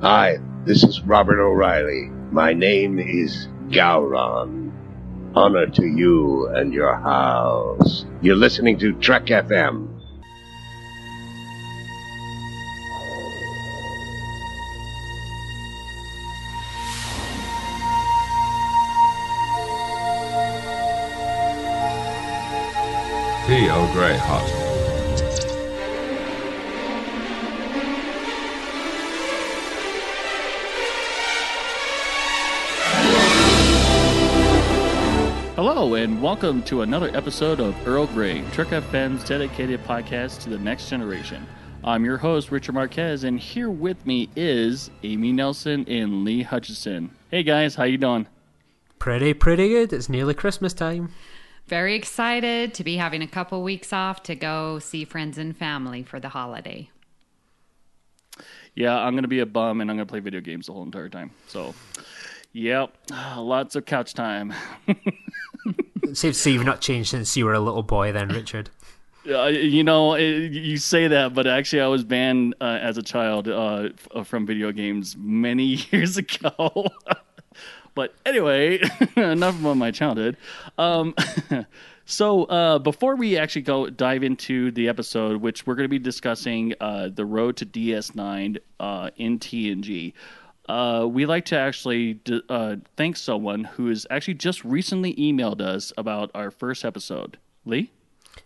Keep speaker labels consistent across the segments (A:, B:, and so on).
A: Hi, this is Robert O'Reilly. My name is Gowron. Honor to you and your house. You're listening to Trek FM.
B: Tea Earl
C: Hello, and welcome to another episode of Earl Grey, Trek FM's dedicated podcast to the next generation. I'm your host, Richard Marquez, and here with me is Amy Nelson and Lee Hutchison. Hey guys, how you doing?
D: Pretty, pretty good. It's nearly Christmas time.
E: Very excited to be having a couple weeks off to go see friends and family for the holiday.
C: Yeah, I'm gonna be a bum and I'm gonna play video games the whole entire time. So, yep, lots of couch time.
D: Safe to say you've not changed since you were a little boy, then, Richard.
C: Uh, you know, it, you say that, but actually, I was banned uh, as a child uh, f- from video games many years ago. but anyway, enough about my childhood. Um, so uh, before we actually go dive into the episode, which we're going to be discussing uh, the road to DS9 uh, in TNG. Uh, we like to actually d- uh, thank someone who has actually just recently emailed us about our first episode. Lee?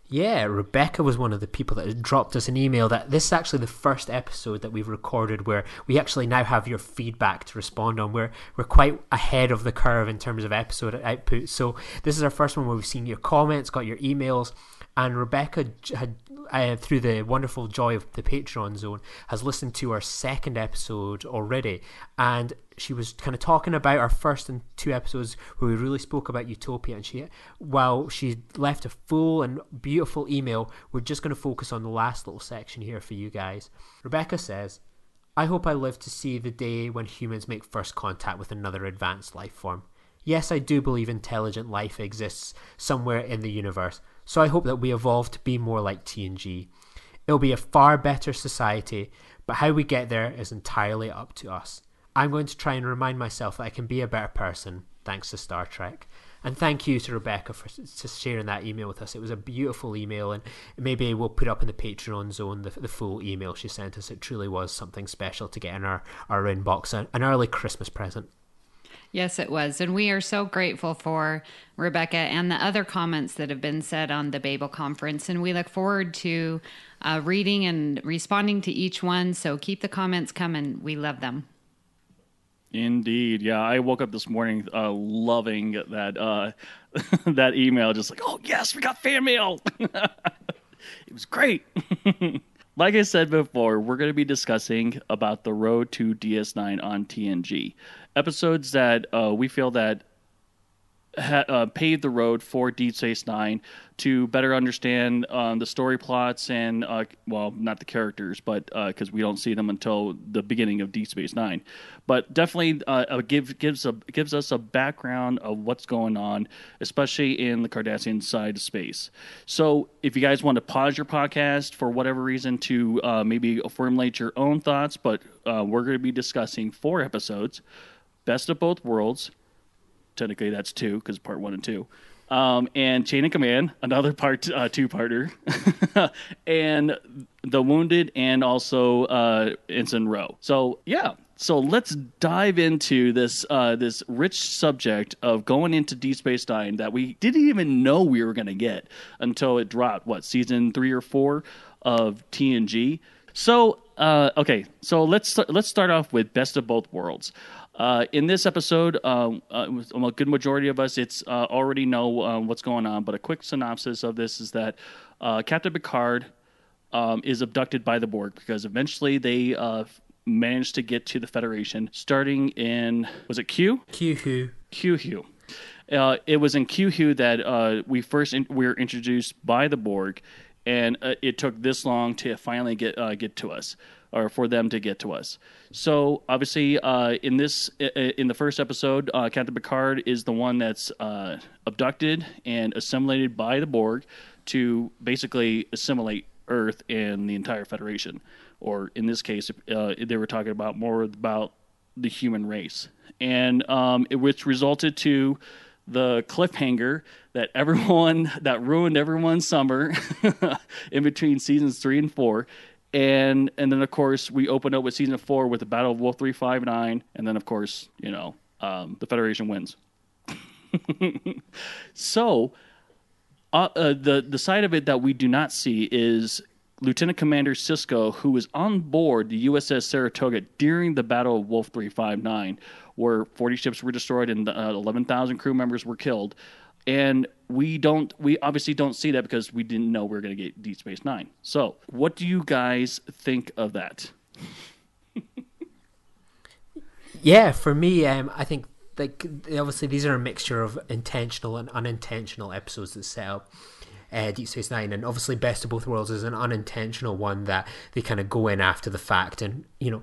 D: Yeah, Rebecca was one of the people that dropped us an email that this is actually the first episode that we've recorded where we actually now have your feedback to respond on. We're we're quite ahead of the curve in terms of episode output. So this is our first one where we've seen your comments, got your emails, and Rebecca had uh, through the wonderful joy of the Patreon zone has listened to our second episode already, and she was kind of talking about our first and two episodes where we really spoke about Utopia. And she, while she left a full and beautiful email, we're just going to focus on the last little section here for you guys. Rebecca says. I hope I live to see the day when humans make first contact with another advanced life form. Yes, I do believe intelligent life exists somewhere in the universe, so I hope that we evolve to be more like TNG. It'll be a far better society, but how we get there is entirely up to us. I'm going to try and remind myself that I can be a better person thanks to Star Trek. And thank you to Rebecca for sharing that email with us. It was a beautiful email, and maybe we'll put up in the Patreon zone the, the full email she sent us. It truly was something special to get in our, our inbox, an, an early Christmas present.
E: Yes, it was. And we are so grateful for Rebecca and the other comments that have been said on the Babel conference. And we look forward to uh, reading and responding to each one. So keep the comments coming. We love them.
C: Indeed, yeah. I woke up this morning uh, loving that uh, that email. Just like, oh yes, we got fan mail. it was great. like I said before, we're going to be discussing about the road to DS9 on TNG episodes that uh, we feel that ha- uh, paved the road for Deep Space Nine to better understand um, the story plots and, uh, well, not the characters, but because we don't see them until the beginning of Deep Space Nine. But definitely uh, uh, give, gives a gives us a background of what's going on, especially in the Cardassian side of space. So if you guys want to pause your podcast for whatever reason to uh, maybe formulate your own thoughts, but uh, we're going to be discussing four episodes: Best of Both Worlds, technically that's two because part one and two um, and chain of command another part uh, two parter and the wounded and also uh, ensign Ro so yeah so let's dive into this uh, this rich subject of going into Deep Space Nine that we didn't even know we were going to get until it dropped. What season three or four of TNG? So uh, okay, so let's let's start off with best of both worlds. Uh, in this episode, uh, uh, a good majority of us it's uh, already know uh, what's going on, but a quick synopsis of this is that uh, Captain Picard um, is abducted by the Borg because eventually they uh, managed to get to the Federation, starting in was it Q? Q-Hue. Uh, it was in Q Who that uh, we first in, we were introduced by the Borg, and uh, it took this long to finally get uh, get to us, or for them to get to us. So obviously, uh, in this in the first episode, uh, Captain Picard is the one that's uh, abducted and assimilated by the Borg to basically assimilate Earth and the entire Federation. or in this case, uh, they were talking about more about the human race, and um, it, which resulted to the cliffhanger that everyone that ruined everyone's summer in between seasons three and four. And and then of course we open up with season four with the Battle of Wolf three five nine, and then of course you know um, the Federation wins. so uh, uh, the the side of it that we do not see is Lieutenant Commander Sisko, who was on board the USS Saratoga during the Battle of Wolf 359, where 40 ships were destroyed and uh, 11,000 crew members were killed. And we don't, we obviously don't see that because we didn't know we were going to get Deep Space Nine. So, what do you guys think of that?
D: yeah, for me, um, I think like obviously these are a mixture of intentional and unintentional episodes that set up uh, Deep Space Nine, and obviously Best of Both Worlds is an unintentional one that they kind of go in after the fact, and you know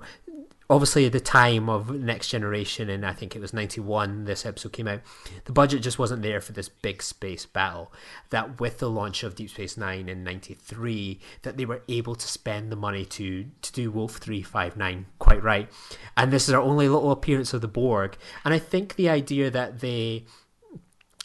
D: obviously at the time of next generation and i think it was 91 this episode came out the budget just wasn't there for this big space battle. That with the launch of deep space nine in 93 that they were able to spend the money to to do wolf 359 quite right. And this is our only little appearance of the borg. And i think the idea that they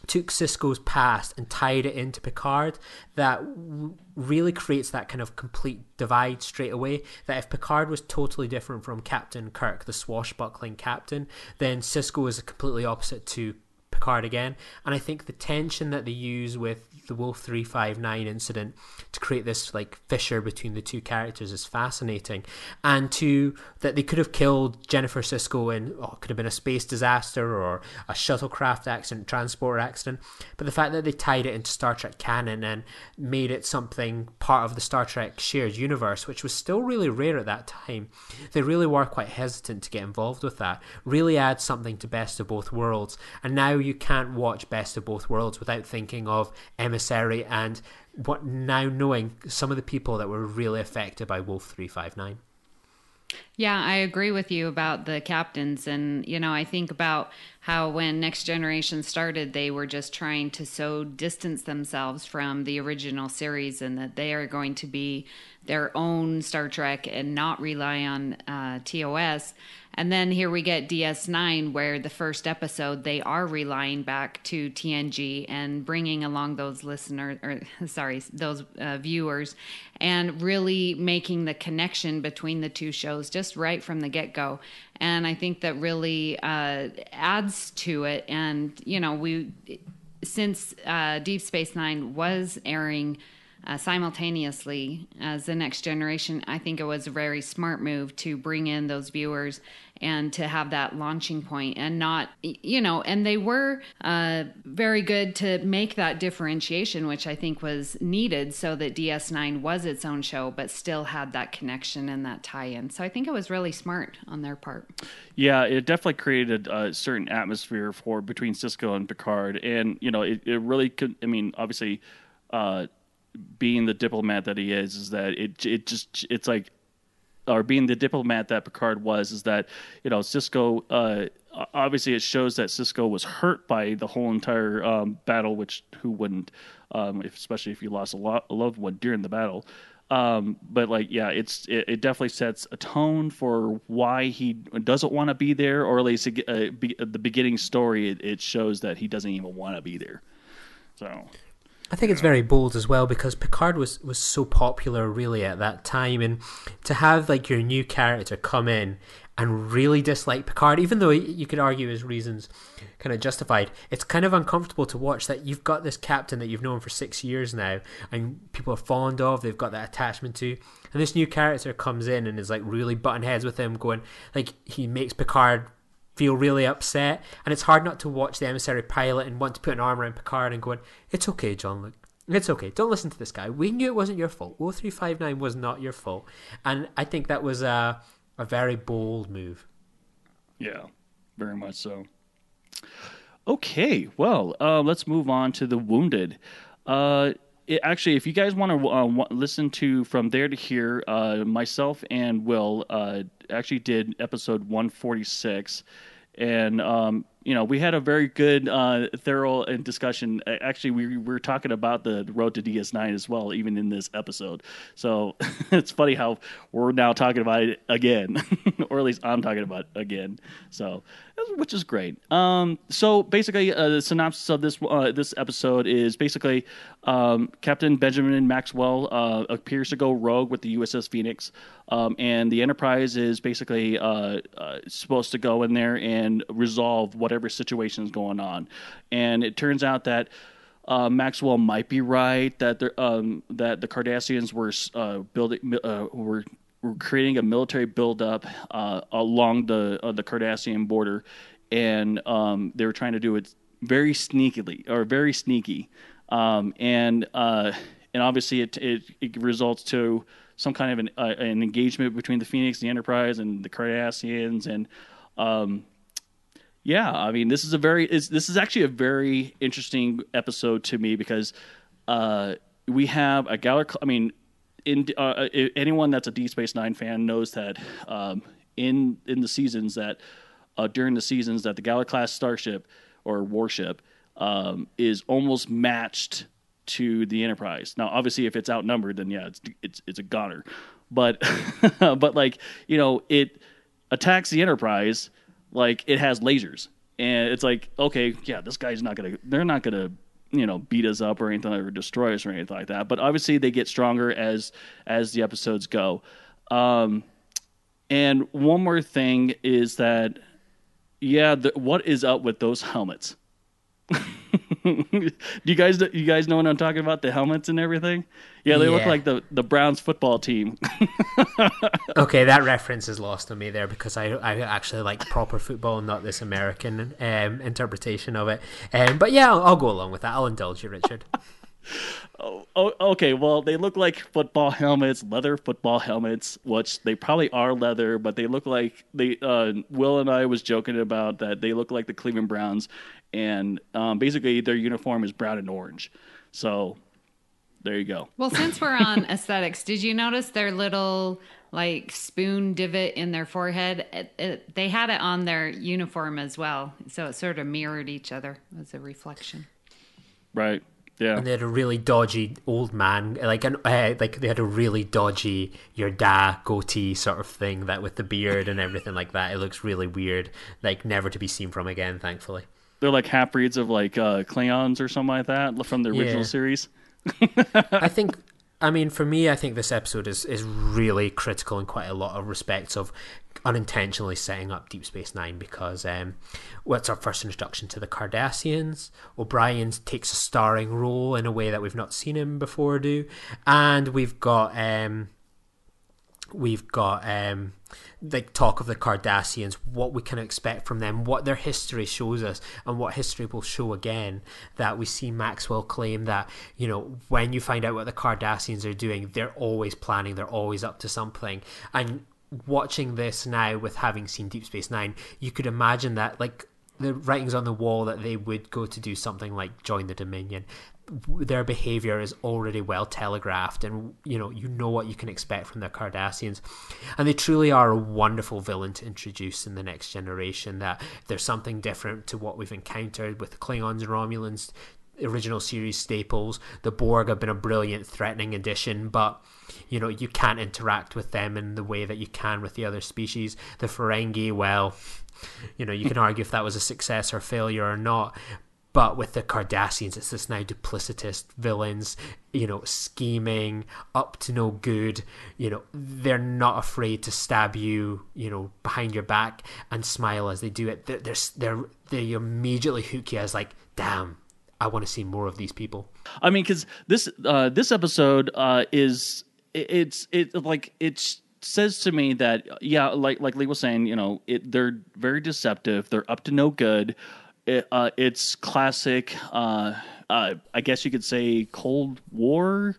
D: took Sisko's past and tied it into Picard, that w- really creates that kind of complete divide straight away. That if Picard was totally different from Captain Kirk, the swashbuckling captain, then Sisko is completely opposite to Picard again. And I think the tension that they use with the Wolf 359 incident to create this like fissure between the two characters is fascinating. And to that they could have killed Jennifer Sisko in oh, could have been a space disaster or a shuttlecraft accident, transport accident. But the fact that they tied it into Star Trek canon and made it something part of the Star Trek shared universe, which was still really rare at that time, they really were quite hesitant to get involved with that. Really adds something to Best of Both Worlds. And now you can't watch Best of Both Worlds without thinking of emissary and what now knowing some of the people that were really affected by Wolf 359.
E: Yeah, I agree with you about the captains. And, you know, I think about how when Next Generation started, they were just trying to so distance themselves from the original series and that they are going to be their own Star Trek and not rely on uh, TOS. And then here we get DS9, where the first episode they are relying back to TNG and bringing along those listeners, or sorry, those uh, viewers, and really making the connection between the two shows just right from the get go. And I think that really uh, adds to it. And, you know, we, since uh, Deep Space Nine was airing uh, simultaneously as the next generation, I think it was a very smart move to bring in those viewers and to have that launching point and not, you know, and they were uh, very good to make that differentiation, which I think was needed so that DS9 was its own show, but still had that connection and that tie in. So I think it was really smart on their part.
C: Yeah, it definitely created a certain atmosphere for between Sisko and Picard. And, you know, it, it really could, I mean, obviously, uh, being the diplomat that he is, is that it it just it's like, or being the diplomat that Picard was, is that you know Sisko Uh, obviously, it shows that Sisko was hurt by the whole entire um, battle, which who wouldn't, um, if, especially if you lost a, lot, a loved one during the battle. Um, but like, yeah, it's it, it, definitely sets a tone for why he doesn't want to be there, or at least uh, be, the beginning story. It, it shows that he doesn't even want to be there. So
D: I think it's very bold as well because Picard was, was so popular really at that time, and to have like your new character come in and really dislike Picard, even though you could argue his reasons kind of justified, it's kind of uncomfortable to watch that you've got this captain that you've known for six years now, and people are fond of, they've got that attachment to, and this new character comes in and is like really button heads with him, going like he makes Picard feel really upset, and it's hard not to watch the emissary pilot and want to put an arm around Picard and going, "It's okay, John. Look, it's okay. Don't listen to this guy. We knew it wasn't your fault. O three five nine was not your fault." And I think that was a a very bold move.
C: Yeah, very much so. Okay, well, uh, let's move on to the wounded. Uh, it, actually, if you guys want to uh, listen to from there to here, uh, myself and Will uh, actually did episode 146, and um, you know, we had a very good, uh, thorough discussion. Actually, we, we were talking about the road to DS9 as well, even in this episode. So it's funny how we're now talking about it again, or at least I'm talking about it again. So, which is great. Um, so basically, uh, the synopsis of this uh, this episode is basically um, Captain Benjamin Maxwell uh, appears to go rogue with the USS Phoenix, um, and the Enterprise is basically uh, uh, supposed to go in there and resolve whatever whatever situation is going on. And it turns out that uh, Maxwell might be right that um, that the Cardassians were uh, building uh, were were creating a military buildup uh, along the uh, the Cardassian border, and um, they were trying to do it very sneakily or very sneaky, um, and uh, and obviously it, it, it results to some kind of an, an engagement between the Phoenix, the Enterprise, and the Cardassians, and um, yeah, I mean, this is a very this is actually a very interesting episode to me because uh, we have a Galor. I mean, in uh, uh anyone that's a D Space Nine fan knows that um, in in the seasons that uh, during the seasons that the Galor class starship or warship um, is almost matched to the Enterprise. Now, obviously, if it's outnumbered, then yeah, it's it's it's a goner. But but like you know, it attacks the Enterprise like it has lasers, and it's like okay, yeah, this guy's not gonna. They're not gonna you know beat us up or anything or destroy us or anything like that. But obviously they get stronger as as the episodes go. Um, and one more thing is that yeah, the, what is up with those helmets? do you guys you guys know what I'm talking about? The helmets and everything. Yeah, they yeah. look like the the Browns football team.
D: okay, that reference is lost on me there because I I actually like proper football, not this American um, interpretation of it. Um, but yeah, I'll, I'll go along with that. I'll indulge you, Richard.
C: Oh, oh, okay. Well, they look like football helmets, leather football helmets, which they probably are leather, but they look like they. Uh, Will and I was joking about that. They look like the Cleveland Browns, and um, basically their uniform is brown and orange. So there you go.
E: Well, since we're on aesthetics, did you notice their little like spoon divot in their forehead? It, it, they had it on their uniform as well, so it sort of mirrored each other as a reflection.
C: Right. Yeah.
D: And they had a really dodgy old man, like an uh, like they had a really dodgy your dad goatee sort of thing that with the beard and everything like that. It looks really weird, like never to be seen from again. Thankfully
C: they're like half breeds of like uh, Klingons or something like that from the original yeah. series.
D: I think. I mean, for me, I think this episode is, is really critical in quite a lot of respects of unintentionally setting up Deep Space Nine because um, well, our first introduction to the Cardassians. O'Brien takes a starring role in a way that we've not seen him before do, and we've got um, we've got um, like talk of the Cardassians, what we can expect from them, what their history shows us, and what history will show again. That we see Maxwell claim that you know when you find out what the Cardassians are doing, they're always planning, they're always up to something, and watching this now with having seen Deep Space Nine, you could imagine that like the writings on the wall that they would go to do something like join the Dominion their behavior is already well telegraphed and you know you know what you can expect from the Cardassians. And they truly are a wonderful villain to introduce in the next generation that there's something different to what we've encountered with the Klingons and Romulans original series staples. The Borg have been a brilliant threatening addition but you know you can't interact with them in the way that you can with the other species. The Ferengi well you know you can argue if that was a success or failure or not but with the Cardassians, it's this now duplicitous villains, you know, scheming, up to no good. You know, they're not afraid to stab you, you know, behind your back and smile as they do it. They're, they're, they're they immediately hook you as like, damn, I want to see more of these people.
C: I mean, because this uh, this episode uh, is it's it like it's says to me that yeah, like like Lee was saying, you know, it they're very deceptive. They're up to no good. It, uh, it's classic. Uh, uh, I guess you could say Cold War,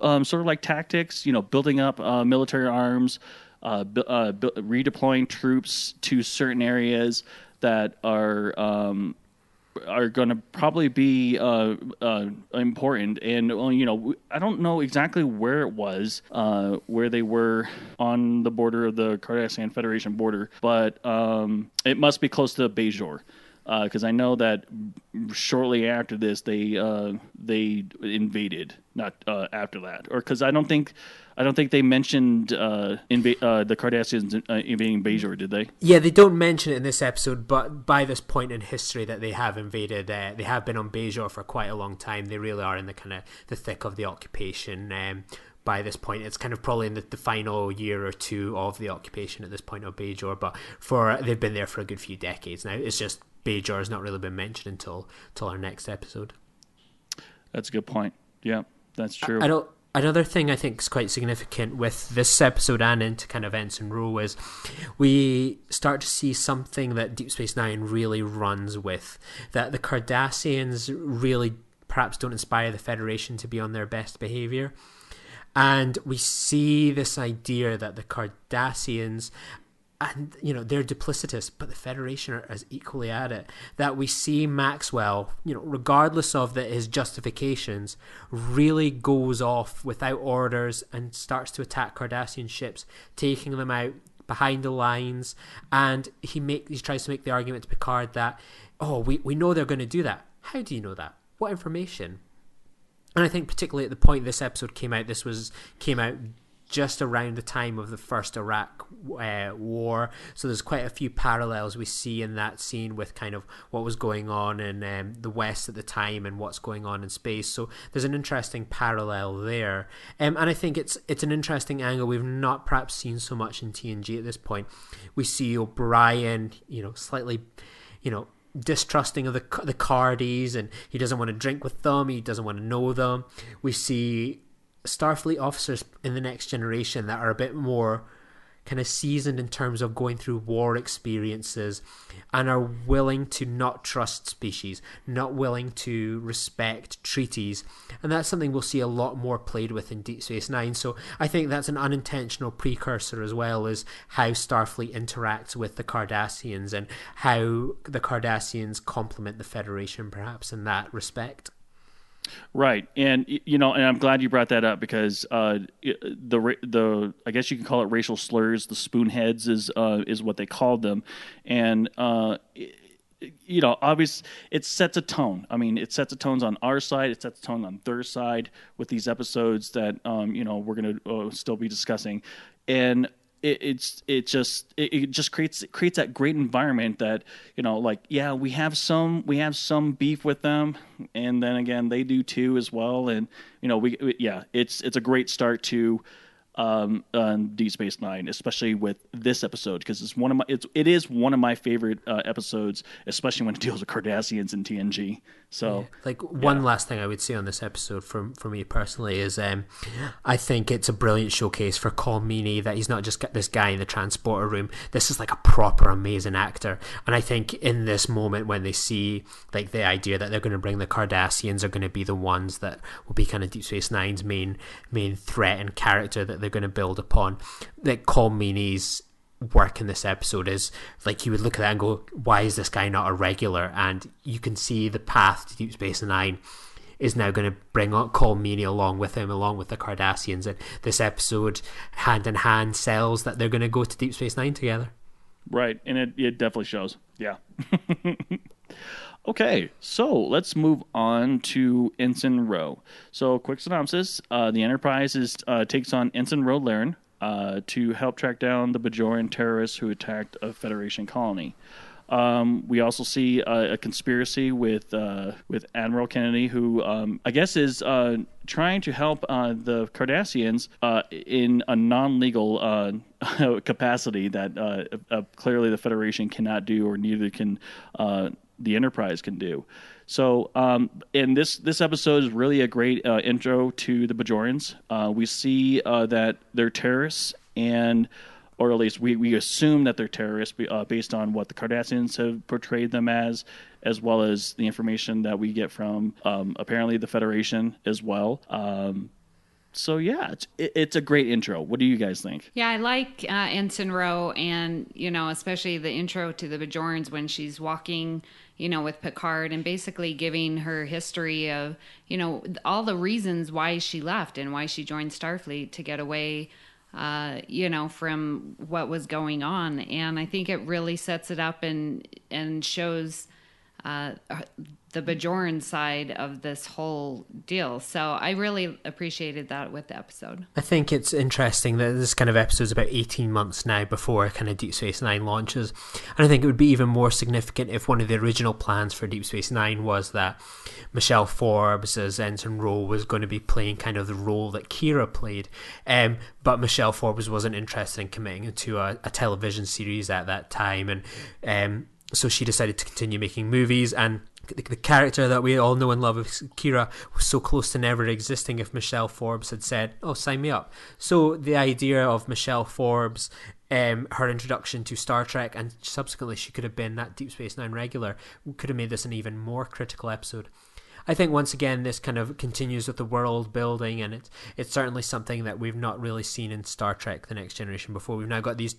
C: um, sort of like tactics. You know, building up uh, military arms, uh, uh, redeploying troops to certain areas that are um, are going to probably be uh, uh, important. And well, you know, I don't know exactly where it was, uh, where they were on the border of the Cardassian Federation border, but um, it must be close to Bajor because I know that shortly after this they uh, they invaded. Not uh, after that, or because I don't think I don't think they mentioned uh, inva- uh, the Cardassians uh, invading Bajor, did they?
D: Yeah, they don't mention it in this episode, but by this point in history that they have invaded, uh, they have been on Bajor for quite a long time. They really are in the kind of the thick of the occupation. Um, by this point, it's kind of probably in the, the, final year or two of the occupation at this point of Bajor, but for they've been there for a good few decades now. It's just Bajor has not really been mentioned until until our next episode.
C: That's a good point. Yeah, that's true.
D: I, I don't another thing I think is quite significant with this episode and into kind of Ensign Ro is we start to see something that Deep Space Nine really runs with. That the Cardassians really perhaps don't inspire the Federation to be on their best behavior. And we see this idea that the Cardassians and you know they're duplicitous, but the Federation are as equally at it. That we see Maxwell, you know, regardless of the, his justifications, really goes off without orders and starts to attack Cardassian ships, taking them out behind the lines. And he make he tries to make the argument to Picard that, oh, we we know they're going to do that. How do you know that? What information? And I think particularly at the point this episode came out, this was came out just around the time of the first Iraq uh, war. So there's quite a few parallels we see in that scene with kind of what was going on in um, the West at the time and what's going on in space. So there's an interesting parallel there, um, and I think it's it's an interesting angle we've not perhaps seen so much in TNG at this point. We see O'Brien, you know, slightly, you know distrusting of the the Cardis and he doesn't want to drink with them he doesn't want to know them we see Starfleet officers in the next generation that are a bit more kind of seasoned in terms of going through war experiences and are willing to not trust species, not willing to respect treaties. And that's something we'll see a lot more played with in Deep Space Nine. So I think that's an unintentional precursor as well as how Starfleet interacts with the Cardassians and how the Cardassians complement the Federation perhaps in that respect.
C: Right, and you know, and I'm glad you brought that up because uh, the the I guess you can call it racial slurs. The spoonheads is uh, is what they called them, and uh, you know, obviously, it sets a tone. I mean, it sets a tones on our side. It sets a tone on their side with these episodes that um, you know we're going to uh, still be discussing, and it, it's it just it, it, just creates it creates that great environment that you know like yeah we have some we have some beef with them and then again they do too as well and you know we, we yeah it's it's a great start to um, on Deep Space Nine, especially with this episode because it's one of my it's it is one of my favorite uh, episodes, especially when it deals with Cardassians and TNG. So,
D: yeah. like one yeah. last thing I would say on this episode from for me personally is, um, I think it's a brilliant showcase for Colm Meaney that he's not just this guy in the transporter room. This is like a proper amazing actor, and I think in this moment when they see like the idea that they're going to bring the Cardassians are going to be the ones that will be kind of Deep Space Nine's main main threat and character that they're going to build upon. Like Colm Meaney's work in this episode is like you would look at that and go, why is this guy not a regular? And you can see the path to Deep Space Nine is now going to bring on Colm along with him, along with the Cardassians. And this episode, hand in hand, sells that they're going to go to Deep Space Nine together.
C: Right, and it it definitely shows. Yeah. Okay, so let's move on to Ensign Ro. So, quick synopsis: uh, the Enterprise is, uh, takes on Ensign Ro Laren uh, to help track down the Bajoran terrorists who attacked a Federation colony. Um, we also see a, a conspiracy with uh, with Admiral Kennedy, who um, I guess is uh, trying to help uh, the Cardassians uh, in a non-legal uh, capacity that uh, clearly the Federation cannot do, or neither can the Enterprise can do. So, um, and this this episode is really a great uh, intro to the Bajorans. Uh, we see uh, that they're terrorists, and or at least we, we assume that they're terrorists uh, based on what the Cardassians have portrayed them as, as well as the information that we get from um, apparently the Federation as well. Um, so yeah, it's it's a great intro. What do you guys think?
E: Yeah, I like uh, Ensign Ro, and you know, especially the intro to the Bajorans when she's walking, you know, with Picard, and basically giving her history of, you know, all the reasons why she left and why she joined Starfleet to get away, uh, you know, from what was going on. And I think it really sets it up and and shows uh, the Bajoran side of this whole deal. So I really appreciated that with the episode.
D: I think it's interesting that this kind of episode is about 18 months now before kind of Deep Space Nine launches. And I think it would be even more significant if one of the original plans for Deep Space Nine was that Michelle Forbes as Ensign Ro was going to be playing kind of the role that Kira played. Um, but Michelle Forbes wasn't interested in committing to a, a television series at that time. And um, so she decided to continue making movies and the, the character that we all know and love of Kira was so close to never existing if Michelle Forbes had said, "Oh, sign me up." So the idea of Michelle Forbes, um, her introduction to Star Trek, and subsequently she could have been that Deep Space Nine regular, could have made this an even more critical episode. I think once again this kind of continues with the world building, and it's it's certainly something that we've not really seen in Star Trek: The Next Generation before. We've now got these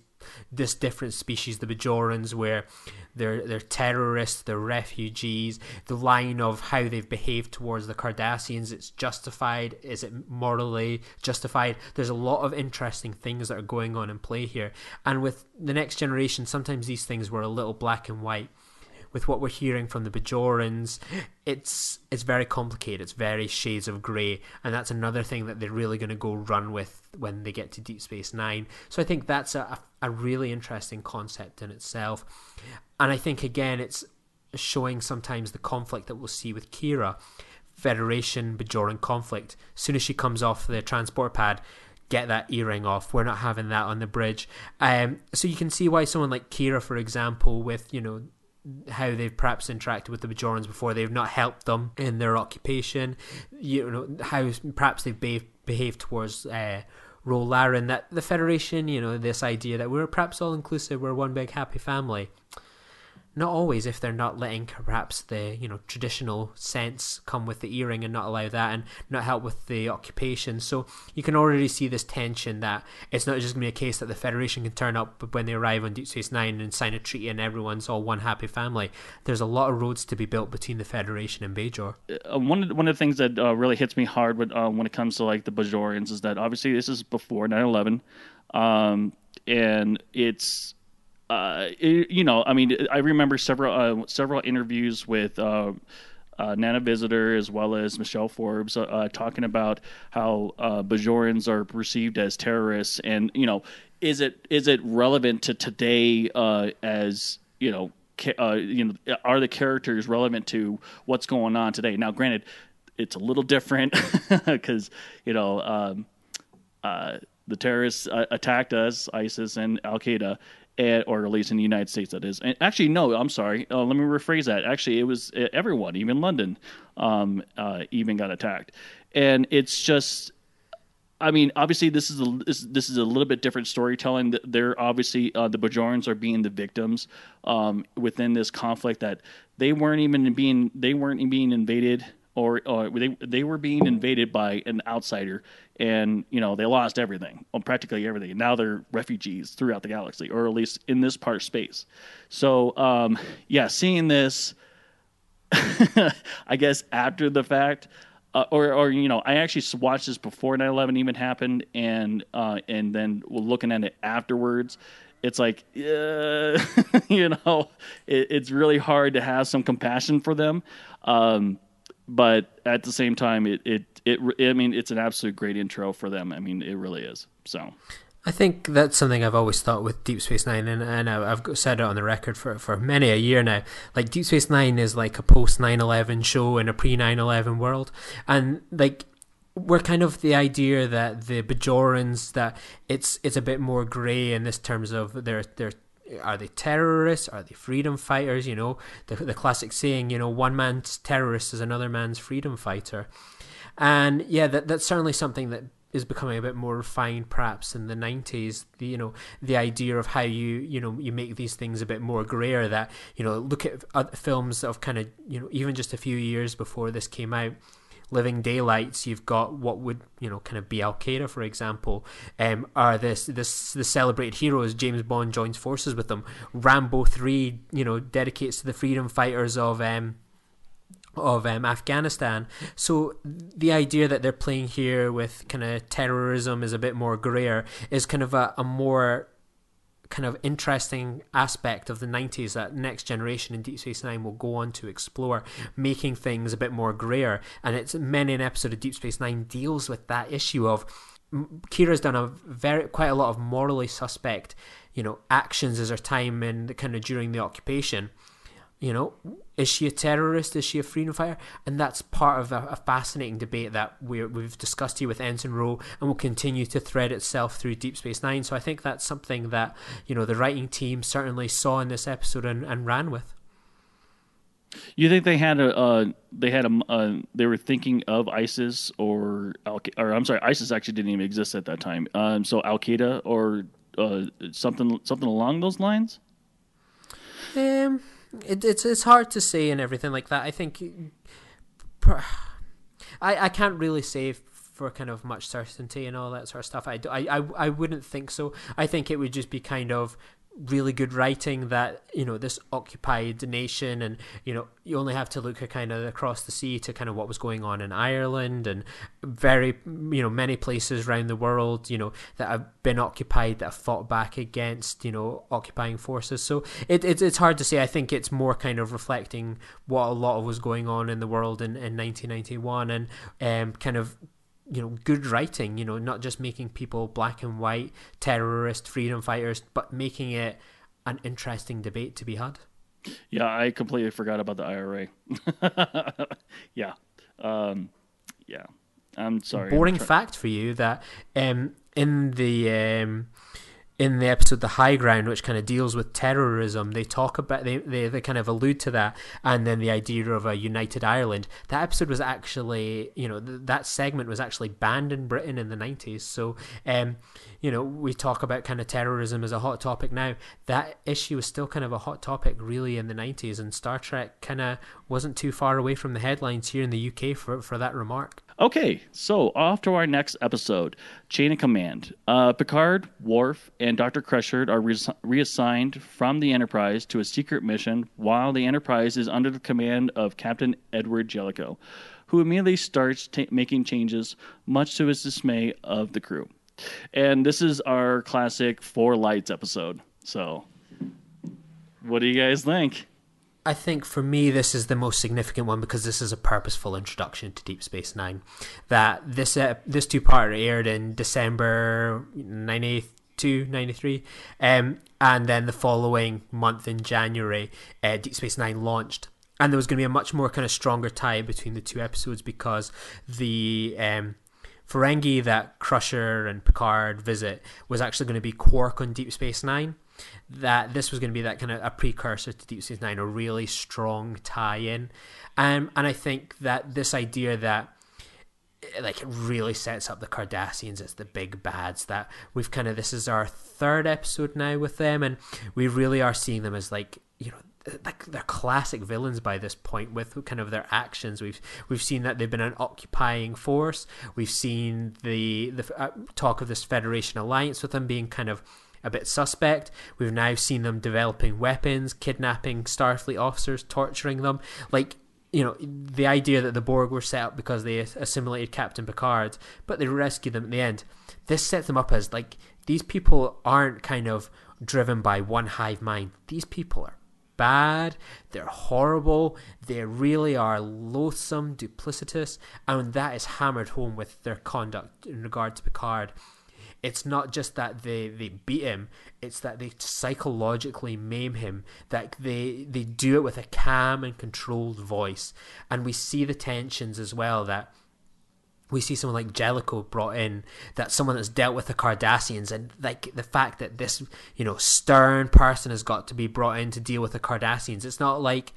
D: this different species, the Bajorans, where they're they're terrorists, they're refugees. The line of how they've behaved towards the Cardassians, it's justified. Is it morally justified? There's a lot of interesting things that are going on in play here, and with the Next Generation, sometimes these things were a little black and white with what we're hearing from the Bajorans, it's it's very complicated. It's very shades of grey, and that's another thing that they're really going to go run with when they get to Deep Space Nine. So I think that's a a really interesting concept in itself, and I think again it's showing sometimes the conflict that we'll see with Kira. Federation Bajoran conflict. As soon as she comes off the transport pad, get that earring off. We're not having that on the bridge. Um, so you can see why someone like Kira, for example, with you know how they've perhaps interacted with the Bajorans before. They've not helped them in their occupation. You know how perhaps they've be- behaved towards uh, Ro Laren. That the Federation, you know, this idea that we're perhaps all inclusive, we're one big happy family not always if they're not letting perhaps the you know traditional sense come with the earring and not allow that and not help with the occupation. So you can already see this tension that it's not just going to be a case that the federation can turn up when they arrive on deep space nine and sign a treaty and everyone's all one happy family. There's a lot of roads to be built between the federation and bajor.
C: Uh, one, of, one of the things that uh, really hits me hard with, uh, when it comes to like the bajorians is that obviously this is before 9-11 um, and it's uh, it, you know, I mean, I remember several uh, several interviews with uh, uh Nana Visitor as well as Michelle Forbes uh, uh, talking about how Bajorans are perceived as terrorists, and you know, is it is it relevant to today as you know, you know, are the characters relevant to what's going on today? Now, granted, it's a little different because you know. Um, the terrorists attacked us, ISIS and Al Qaeda, or at least in the United States, that is. And actually, no, I'm sorry. Uh, let me rephrase that. Actually, it was everyone, even London, um, uh, even got attacked. And it's just, I mean, obviously, this is a this, this is a little bit different storytelling. They're obviously uh, the Bajorans are being the victims um, within this conflict that they weren't even being they weren't being invaded or, or they they were being invaded by an outsider, and you know they lost everything, well, practically everything. Now they're refugees throughout the galaxy, or at least in this part of space. So um, yeah, seeing this, I guess after the fact. Uh, or, or you know, I actually watched this before 9/11 even happened, and uh, and then looking at it afterwards, it's like, uh, you know, it, it's really hard to have some compassion for them. Um, but at the same time, it, it it I mean, it's an absolute great intro for them. I mean, it really is. So.
D: I think that's something I've always thought with Deep Space Nine, and, and I've said it on the record for, for many a year now. Like, Deep Space Nine is like a post 9 11 show in a pre 9 11 world. And, like, we're kind of the idea that the Bajorans, that it's it's a bit more grey in this terms of their their are they terrorists? Are they freedom fighters? You know, the the classic saying, you know, one man's terrorist is another man's freedom fighter. And yeah, that that's certainly something that is becoming a bit more refined perhaps in the 90s the, you know the idea of how you you know you make these things a bit more grayer that you know look at other films of kind of you know even just a few years before this came out Living Daylights, you've got what would you know kind of be Al Qaeda, for example, um, are this this the celebrated heroes. James Bond joins forces with them. Rambo three, you know, dedicates to the freedom fighters of um, of um, Afghanistan. So the idea that they're playing here with kind of terrorism is a bit more grayer is kind of a, a more kind of interesting aspect of the 90s that next generation in Deep Space Nine will go on to explore, making things a bit more grayer. And it's many an episode of Deep Space Nine deals with that issue of Kira's done a very quite a lot of morally suspect, you know, actions as her time in kind of during the occupation. You know, is she a terrorist? Is she a freedom fighter? And that's part of a, a fascinating debate that we we've discussed here with Ensign Ro and will continue to thread itself through Deep Space Nine. So I think that's something that, you know, the writing team certainly saw in this episode and, and ran with.
C: You think they had a uh, they had a uh, they were thinking of ISIS or Al or I'm sorry ISIS actually didn't even exist at that time. Um, so Al Qaeda or uh, something something along those lines.
D: Um, it, it's it's hard to say and everything like that. I think I I can't really say for kind of much certainty and all that sort of stuff. I, I, I, I wouldn't think so. I think it would just be kind of really good writing that you know this occupied nation and you know you only have to look kind of across the sea to kind of what was going on in Ireland and very you know many places around the world you know that have been occupied that have fought back against you know occupying forces. So it, it it's hard to say. I think it's more kind of reflecting what a lot of was going on in the world in, in 1991 and um, kind of you know good writing you know not just making people black and white terrorist freedom fighters but making it an interesting debate to be had.
C: Yeah i completely forgot about the ira yeah um, yeah i'm sorry.
D: Boring
C: I'm
D: fact for you that um, in the um, in the episode The High Ground, which kind of deals with terrorism, they talk about they, they, they kind of allude to that, and then the idea of a united Ireland. That episode was actually, you know, th- that segment was actually banned in Britain in the nineties. So, um, you know, we talk about kind of terrorism as a hot topic now. That issue was still kind of a hot topic really in the nineties, and Star Trek kind of wasn't too far away from the headlines here in the UK for for that remark.
C: Okay, so off to our next episode Chain of Command. Uh, Picard, Worf, and Dr. Crusher are re- reassigned from the Enterprise to a secret mission while the Enterprise is under the command of Captain Edward Jellico, who immediately starts t- making changes, much to his dismay of the crew. And this is our classic Four Lights episode. So, what do you guys think?
D: I think for me, this is the most significant one because this is a purposeful introduction to Deep Space Nine. That this uh, this two part aired in December 92, 93, um, and then the following month in January, uh, Deep Space Nine launched. And there was going to be a much more kind of stronger tie between the two episodes because the um, Ferengi that Crusher and Picard visit was actually going to be Quark on Deep Space Nine that this was going to be that kind of a precursor to Deep Space Nine, a really strong tie-in, um, and I think that this idea that like it really sets up the Cardassians as the big bads that we've kind of this is our third episode now with them, and we really are seeing them as like you know like they're classic villains by this point with kind of their actions. We've we've seen that they've been an occupying force. We've seen the the uh, talk of this Federation alliance with them being kind of a bit suspect. We've now seen them developing weapons, kidnapping Starfleet officers, torturing them. Like, you know, the idea that the Borg were set up because they assimilated Captain Picard, but they rescued them at the end. This sets them up as like these people aren't kind of driven by one hive mind. These people are bad, they're horrible, they really are loathsome, duplicitous, and that is hammered home with their conduct in regard to Picard it's not just that they, they beat him, it's that they psychologically maim him, that they, they do it with a calm and controlled voice. And we see the tensions as well that we see someone like Jellico brought in, that someone that's dealt with the Cardassians, and like the fact that this, you know, stern person has got to be brought in to deal with the Cardassians. It's not like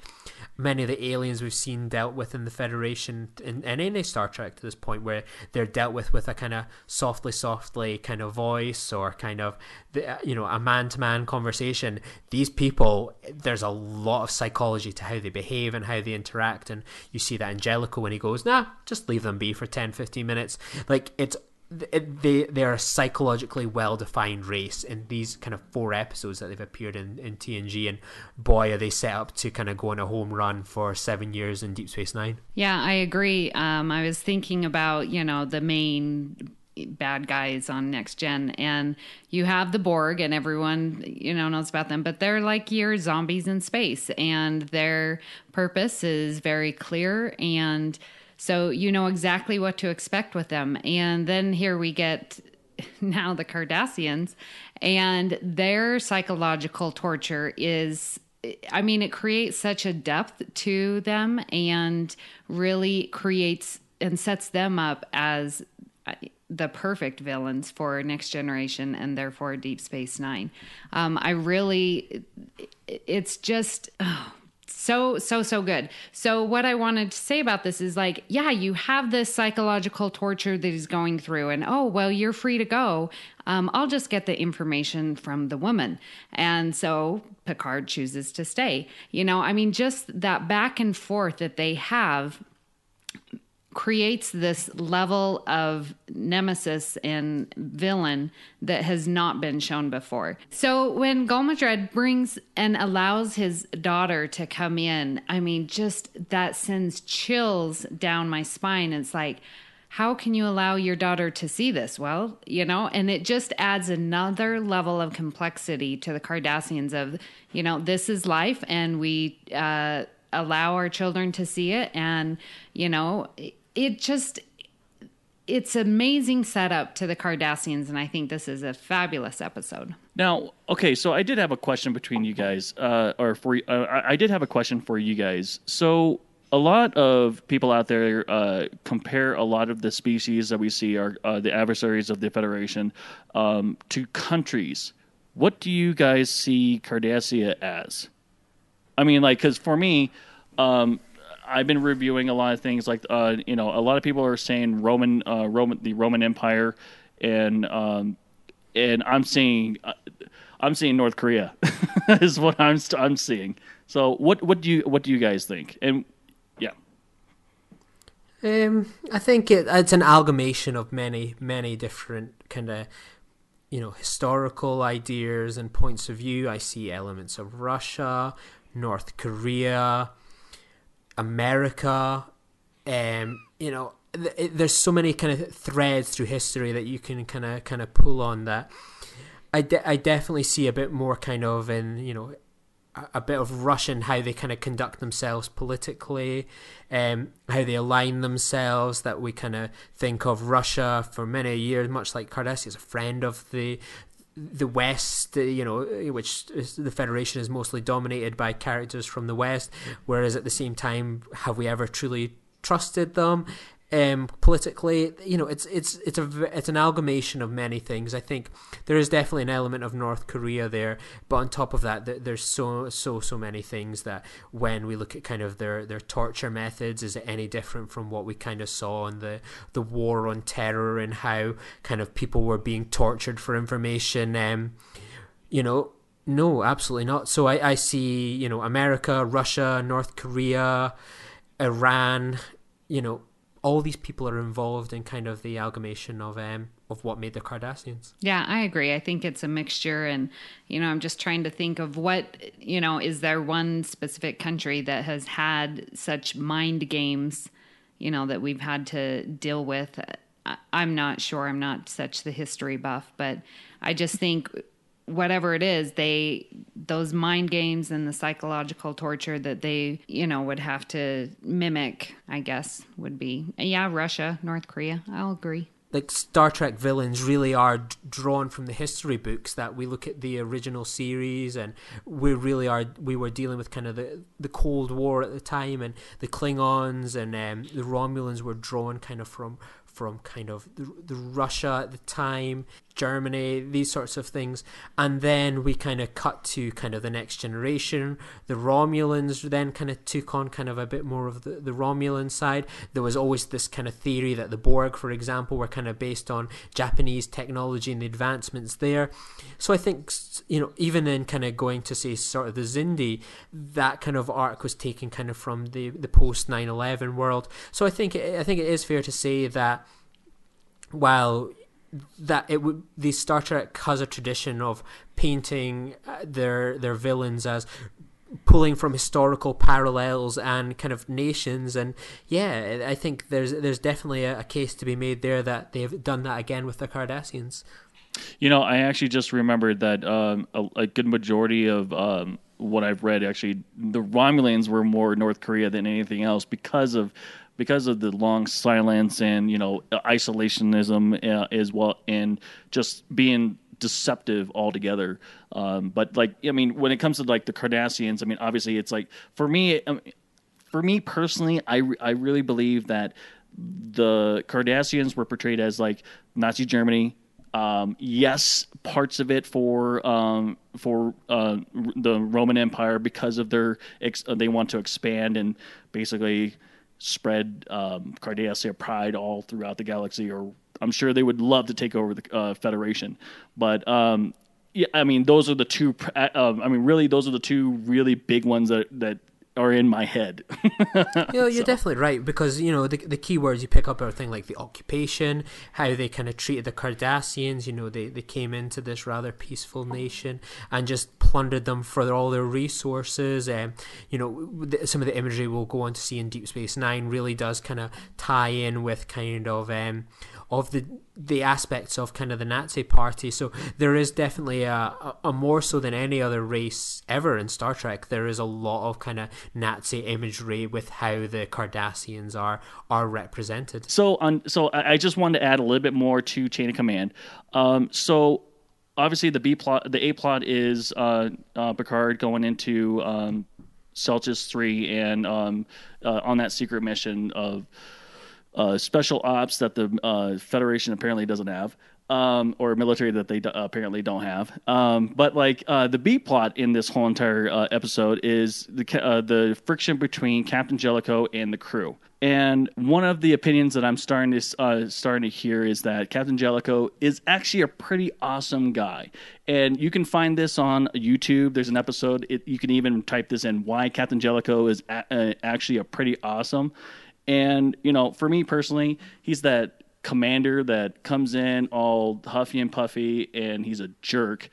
D: many of the aliens we've seen dealt with in the Federation in, in any Star Trek to this point, where they're dealt with with a kind of softly, softly kind of voice or kind of the, uh, you know a man to man conversation. These people, there's a lot of psychology to how they behave and how they interact, and you see that in Jellico when he goes, "Nah, just leave them be for 10, 15 minutes." Like it's they they are a psychologically well defined race in these kind of four episodes that they've appeared in in TNG, and boy, are they set up to kind of go on a home run for seven years in Deep Space Nine.
E: Yeah, I agree. Um, I was thinking about you know the main bad guys on next gen and you have the borg and everyone you know knows about them but they're like your zombies in space and their purpose is very clear and so you know exactly what to expect with them and then here we get now the cardassians and their psychological torture is I mean, it creates such a depth to them and really creates and sets them up as uh, the perfect villains for Next Generation and therefore Deep Space Nine. Um, I really, it's just. Oh, so so so good. So what i wanted to say about this is like yeah you have this psychological torture that he's going through and oh well you're free to go. Um, i'll just get the information from the woman. And so picard chooses to stay. You know i mean just that back and forth that they have creates this level of nemesis and villain that has not been shown before. So when Gul Madred brings and allows his daughter to come in, I mean, just that sends chills down my spine. It's like, how can you allow your daughter to see this? Well, you know, and it just adds another level of complexity to the Cardassians of, you know, this is life and we uh, allow our children to see it. And, you know, it just it's amazing setup to the Cardassians, and I think this is a fabulous episode.
C: Now, okay, so I did have a question between you guys, uh, or for uh, I did have a question for you guys. So, a lot of people out there uh, compare a lot of the species that we see are uh, the adversaries of the Federation um, to countries. What do you guys see Cardassia as? I mean, like, because for me, um, I've been reviewing a lot of things like uh, you know a lot of people are saying Roman uh, Roman the Roman Empire and um, and I'm seeing uh, I'm seeing North Korea is what I'm I'm seeing. So what what do you what do you guys think? And yeah.
D: Um, I think it, it's an amalgamation of many many different kind of you know historical ideas and points of view. I see elements of Russia, North Korea, America. Um, you know, th- there's so many kind of threads through history that you can kind of kind of pull on that. I, de- I definitely see a bit more kind of in you know a, a bit of Russian how they kind of conduct themselves politically, um, how they align themselves. That we kind of think of Russia for many years, much like Cardassia is a friend of the the West, uh, you know, which is, the Federation is mostly dominated by characters from the West, whereas at the same time, have we ever truly trusted them? Um, politically, you know, it's it's it's a it's an amalgamation of many things. I think there is definitely an element of North Korea there, but on top of that, there's so so so many things that when we look at kind of their their torture methods, is it any different from what we kind of saw in the the war on terror and how kind of people were being tortured for information? Um, you know, no, absolutely not. So I I see you know America, Russia, North Korea, Iran, you know all these people are involved in kind of the amalgamation of um of what made the Cardassians.
E: Yeah, I agree. I think it's a mixture and you know, I'm just trying to think of what, you know, is there one specific country that has had such mind games, you know, that we've had to deal with. I'm not sure. I'm not such the history buff, but I just think whatever it is they those mind games and the psychological torture that they you know would have to mimic i guess would be yeah russia north korea. I'll agree.
D: Like Star Trek villains really are drawn from the history books that we look at the original series and we really are we were dealing with kind of the the Cold War at the time and the Klingons and um, the Romulans were drawn kind of from from kind of the, the Russia at the time, Germany, these sorts of things. And then we kind of cut to kind of the next generation. The Romulans then kind of took on kind of a bit more of the, the Romulan side. There was always this kind of theory that the Borg, for example, were kind of based on Japanese technology and the advancements there. So I think, you know, even in kind of going to say sort of the Xindi, that kind of arc was taken kind of from the, the post 9 11 world. So I think, I think it is fair to say that while that it would the Star Trek has a tradition of painting uh, their their villains as pulling from historical parallels and kind of nations. And yeah, I think there's there's definitely a, a case to be made there that they've done that again with the Cardassians.
C: You know, I actually just remembered that um, a, a, good majority of um, what I've read actually the Romulans were more North Korea than anything else because of because of the long silence and you know isolationism uh, as well and just being deceptive altogether. Um, but like, I mean, when it comes to like the Cardassians, I mean, obviously it's like for me, mean, for me personally, I I really believe that the Cardassians were portrayed as like Nazi Germany. Um, yes, parts of it for um, for uh, the Roman Empire because of their ex- they want to expand and basically spread um, pride all throughout the galaxy or I'm sure they would love to take over the uh, Federation, but um, yeah, I mean those are the two. Uh, um, I mean, really, those are the two really big ones that that are in my head.
D: you know, you're so. definitely right because you know the the key words you pick up are things like the occupation, how they kind of treated the Cardassians. You know, they they came into this rather peaceful nation and just plundered them for all their resources. And you know, some of the imagery we'll go on to see in Deep Space Nine really does kind of tie in with kind of um, of the the aspects of kind of the Nazi party. So there is definitely a, a, a, more so than any other race ever in Star Trek. There is a lot of kind of Nazi imagery with how the Cardassians are are represented.
C: So on so I just wanted to add a little bit more to Chain of Command. Um, so obviously the B plot, the A plot is uh, uh, Picard going into um, Celtris three and um, uh, on that secret mission of uh, special ops that the uh, Federation apparently doesn't have, um, or military that they d- apparently don't have. Um, but like uh, the B plot in this whole entire uh, episode is the uh, the friction between Captain Jellico and the crew. And one of the opinions that I'm starting to uh, starting to hear is that Captain Jellico is actually a pretty awesome guy, and you can find this on YouTube. There's an episode. It, you can even type this in: why Captain Jellico is a- actually a pretty awesome and, you know, for me personally, he's that commander that comes in all huffy and puffy and he's a jerk.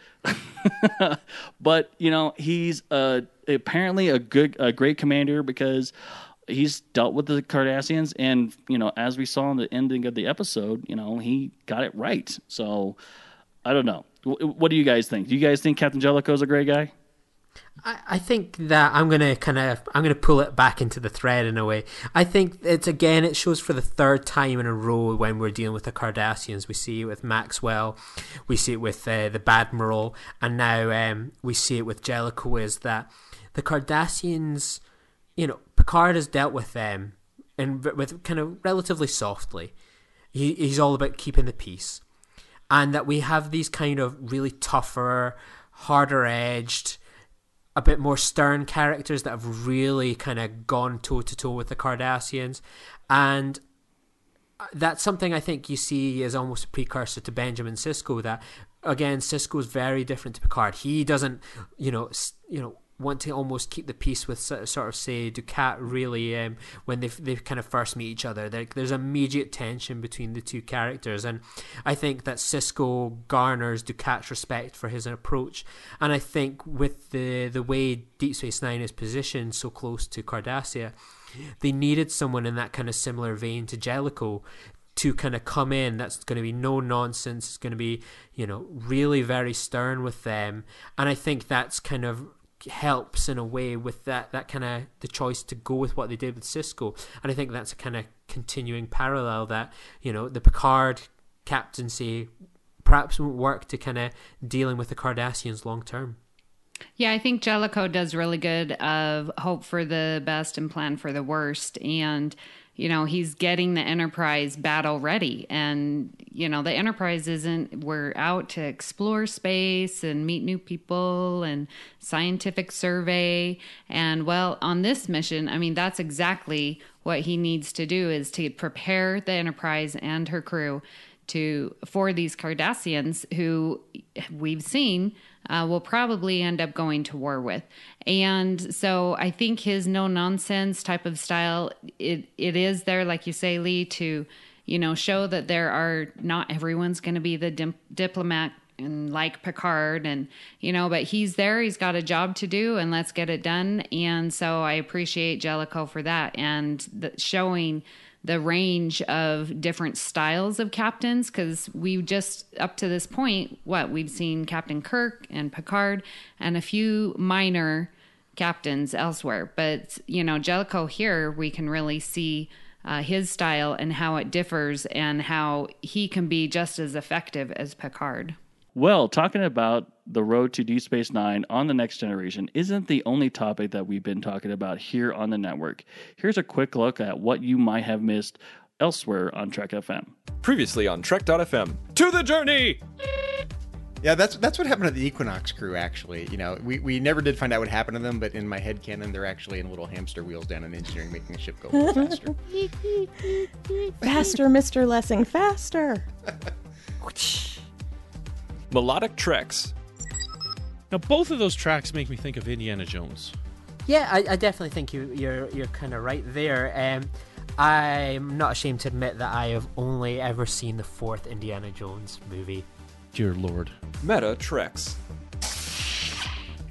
C: but, you know, he's a, apparently a good, a great commander because he's dealt with the Cardassians. And, you know, as we saw in the ending of the episode, you know, he got it right. So I don't know. What do you guys think? Do you guys think Captain Jellico's a great guy?
D: I, think that I'm gonna kind of I'm gonna pull it back into the thread in a way. I think it's again it shows for the third time in a row when we're dealing with the Cardassians. We see it with Maxwell, we see it with uh, the Badmiral, and now um, we see it with Jellico. Is that the Cardassians? You know, Picard has dealt with them and with kind of relatively softly. He, he's all about keeping the peace, and that we have these kind of really tougher, harder edged a bit more stern characters that have really kind of gone toe to toe with the Cardassians, and uh, that's something I think you see as almost a precursor to Benjamin Sisko. That again, Sisko is very different to Picard. He doesn't, you know, you know want to almost keep the peace with sort of say Dukat really um, when they they kind of first meet each other. There, there's immediate tension between the two characters, and I think that Sisko garners Dukat's respect for his approach, and I think with the the way Deep Space Nine is positioned so close to Cardassia, they needed someone in that kind of similar vein to Jellico to kind of come in. That's going to be no nonsense. It's going to be you know really very stern with them. And i think that's kind of helps in a way with that that kind of the choice to go with what they did with Sisko, and I think that's a kind of continuing parallel that you know the Picard captaincy perhaps won't work to kind of dealing with the Cardassians long term.
E: Yeah, I think Jellico does really good of hope for the best and plan for the worst, and you know, he's getting the Enterprise battle ready. And, you know, the Enterprise isn't, we're out to explore space and meet new people and scientific survey. And, well, on this mission, I mean, that's exactly what he needs to do is to prepare the Enterprise and her crew to for these Cardassians who we've seen uh, will probably end up going to war with. And so I think his no nonsense type of style it it is there, like you say, Lee, to you know show that there are not everyone's going to be the dim- diplomat and like Picard and you know, but he's there, he's got a job to do and let's get it done. And so I appreciate Jellico for that and the, showing the range of different styles of captains because we just up to this point what we've seen captain kirk and picard and a few minor captains elsewhere but you know jellico here we can really see uh, his style and how it differs and how he can be just as effective as picard
C: Well, talking about the road to Deep Space Nine on the next generation isn't the only topic that we've been talking about here on the network. Here's a quick look at what you might have missed elsewhere on Trek FM.
F: Previously on Trek.fm. To the journey!
G: Yeah, that's that's what happened to the Equinox crew. Actually, you know, we, we never did find out what happened to them, but in my head canon, they're actually in little hamster wheels down in engineering, making the ship go a little faster.
H: Faster, Mr. Lessing, faster.
F: Melodic Treks.
I: Now, both of those tracks make me think of Indiana Jones.
D: Yeah, I, I definitely think you, you're you're kind of right there. Um, I'm not ashamed to admit that I have only ever seen the fourth Indiana Jones movie.
I: Dear Lord.
F: Meta Treks.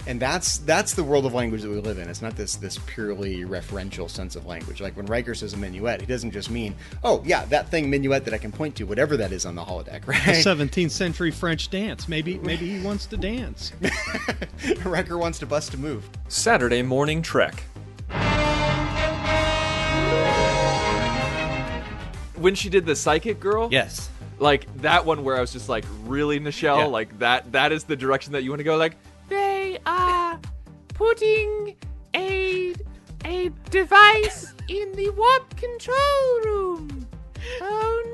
G: and that's that's the world of language that we live in. It's not this this purely referential sense of language. Like when Riker says a minuet, he doesn't just mean, oh yeah, that thing minuet that I can point to, whatever that is on the holodeck,
I: A
G: right?
I: 17th century French dance. Maybe maybe he wants to dance.
G: Riker wants to bust a move.
F: Saturday Morning Trek. When she did the psychic girl,
I: Yes.
F: Like that one where I was just like, really, Nichelle,
I: Yeah.
F: like that. That is the direction that you want to go. Like
J: they are putting a a device in the warp control room. Oh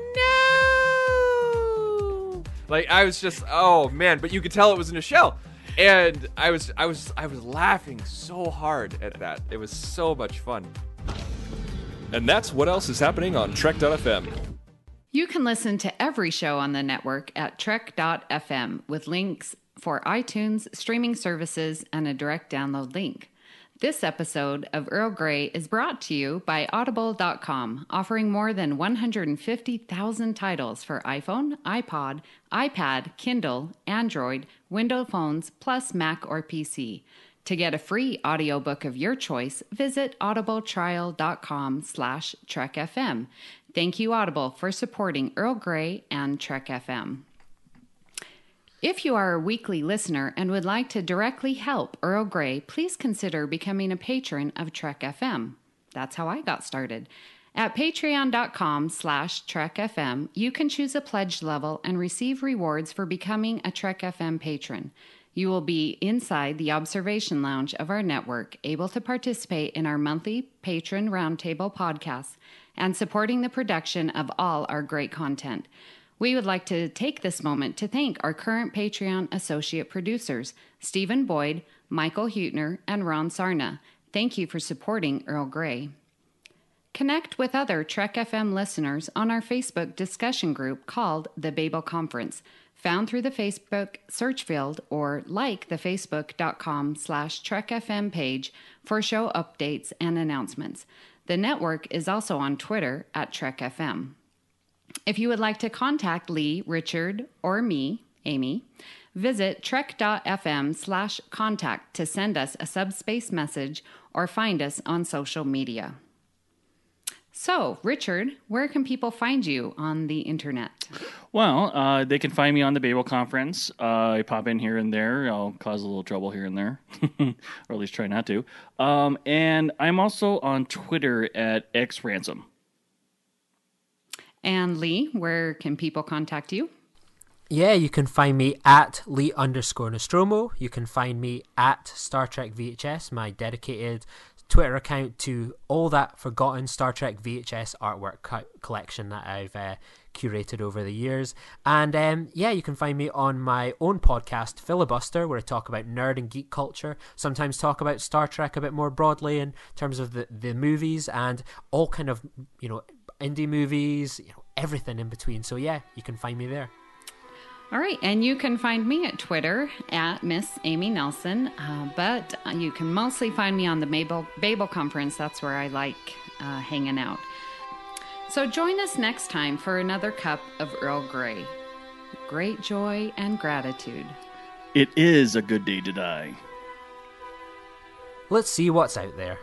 J: no!
F: Like I was just, oh man! But you could tell it was Nichelle, and I was, I was, I was laughing so hard at that. It was so much fun. And that's what else is happening on Trek.fm.
E: You can listen to every show on the network at trek.fm with links for iTunes, streaming services, and a direct download link. This episode of Earl Grey is brought to you by Audible.com, offering more than 150,000 titles for iPhone, iPod, iPad, Kindle, Android, Windows phones, plus Mac or PC. To get a free audiobook of your choice, visit audibletrial.com slash trekfm. Thank you, Audible, for supporting Earl Grey and Trek FM. If you are a weekly listener and would like to directly help Earl Grey, please consider becoming a patron of Trek FM. That's how I got started. At patreon.com slash trekfm, you can choose a pledge level and receive rewards for becoming a Trek FM patron. You will be inside the observation lounge of our network, able to participate in our monthly patron roundtable podcasts and supporting the production of all our great content. We would like to take this moment to thank our current Patreon associate producers, Stephen Boyd, Michael Hutner, and Ron Sarna. Thank you for supporting Earl Grey. Connect with other Trek FM listeners on our Facebook discussion group called the Babel Conference, found through the Facebook search field or like the facebook.com slash trekfm page for show updates and announcements. The network is also on Twitter at Trek FM. If you would like to contact Lee, Richard, or me, Amy, visit trek.fm slash contact to send us a subspace message or find us on social media. So, Richard, where can people find you on the internet?
C: Well, uh, they can find me on the Babel Conference. Uh, I pop in here and there. I'll cause a little trouble here and there, or at least try not to. Um, and I'm also on Twitter at xransom.
E: And Lee, where can people contact you?
D: Yeah, you can find me at Lee underscore Nostromo. You can find me at Star Trek VHS, my dedicated Twitter account to all that forgotten Star Trek VHS artwork co- collection that I've uh, curated over the years. And um, yeah, you can find me on my own podcast, Filibuster, where I talk about nerd and geek culture. Sometimes talk about Star Trek a bit more broadly in terms of the, the movies and all kind of, you know, indie movies, you know, everything in between. So yeah, you can find me there.
E: All right, and you can find me at Twitter at Miss Amy Nelson, uh, but you can mostly find me on the Babel, Babel Conference. That's where I like uh, hanging out. So join us next time for another cup of Earl Grey. great joy and gratitude.
C: It is a good day to die.
D: Let's see what's out there.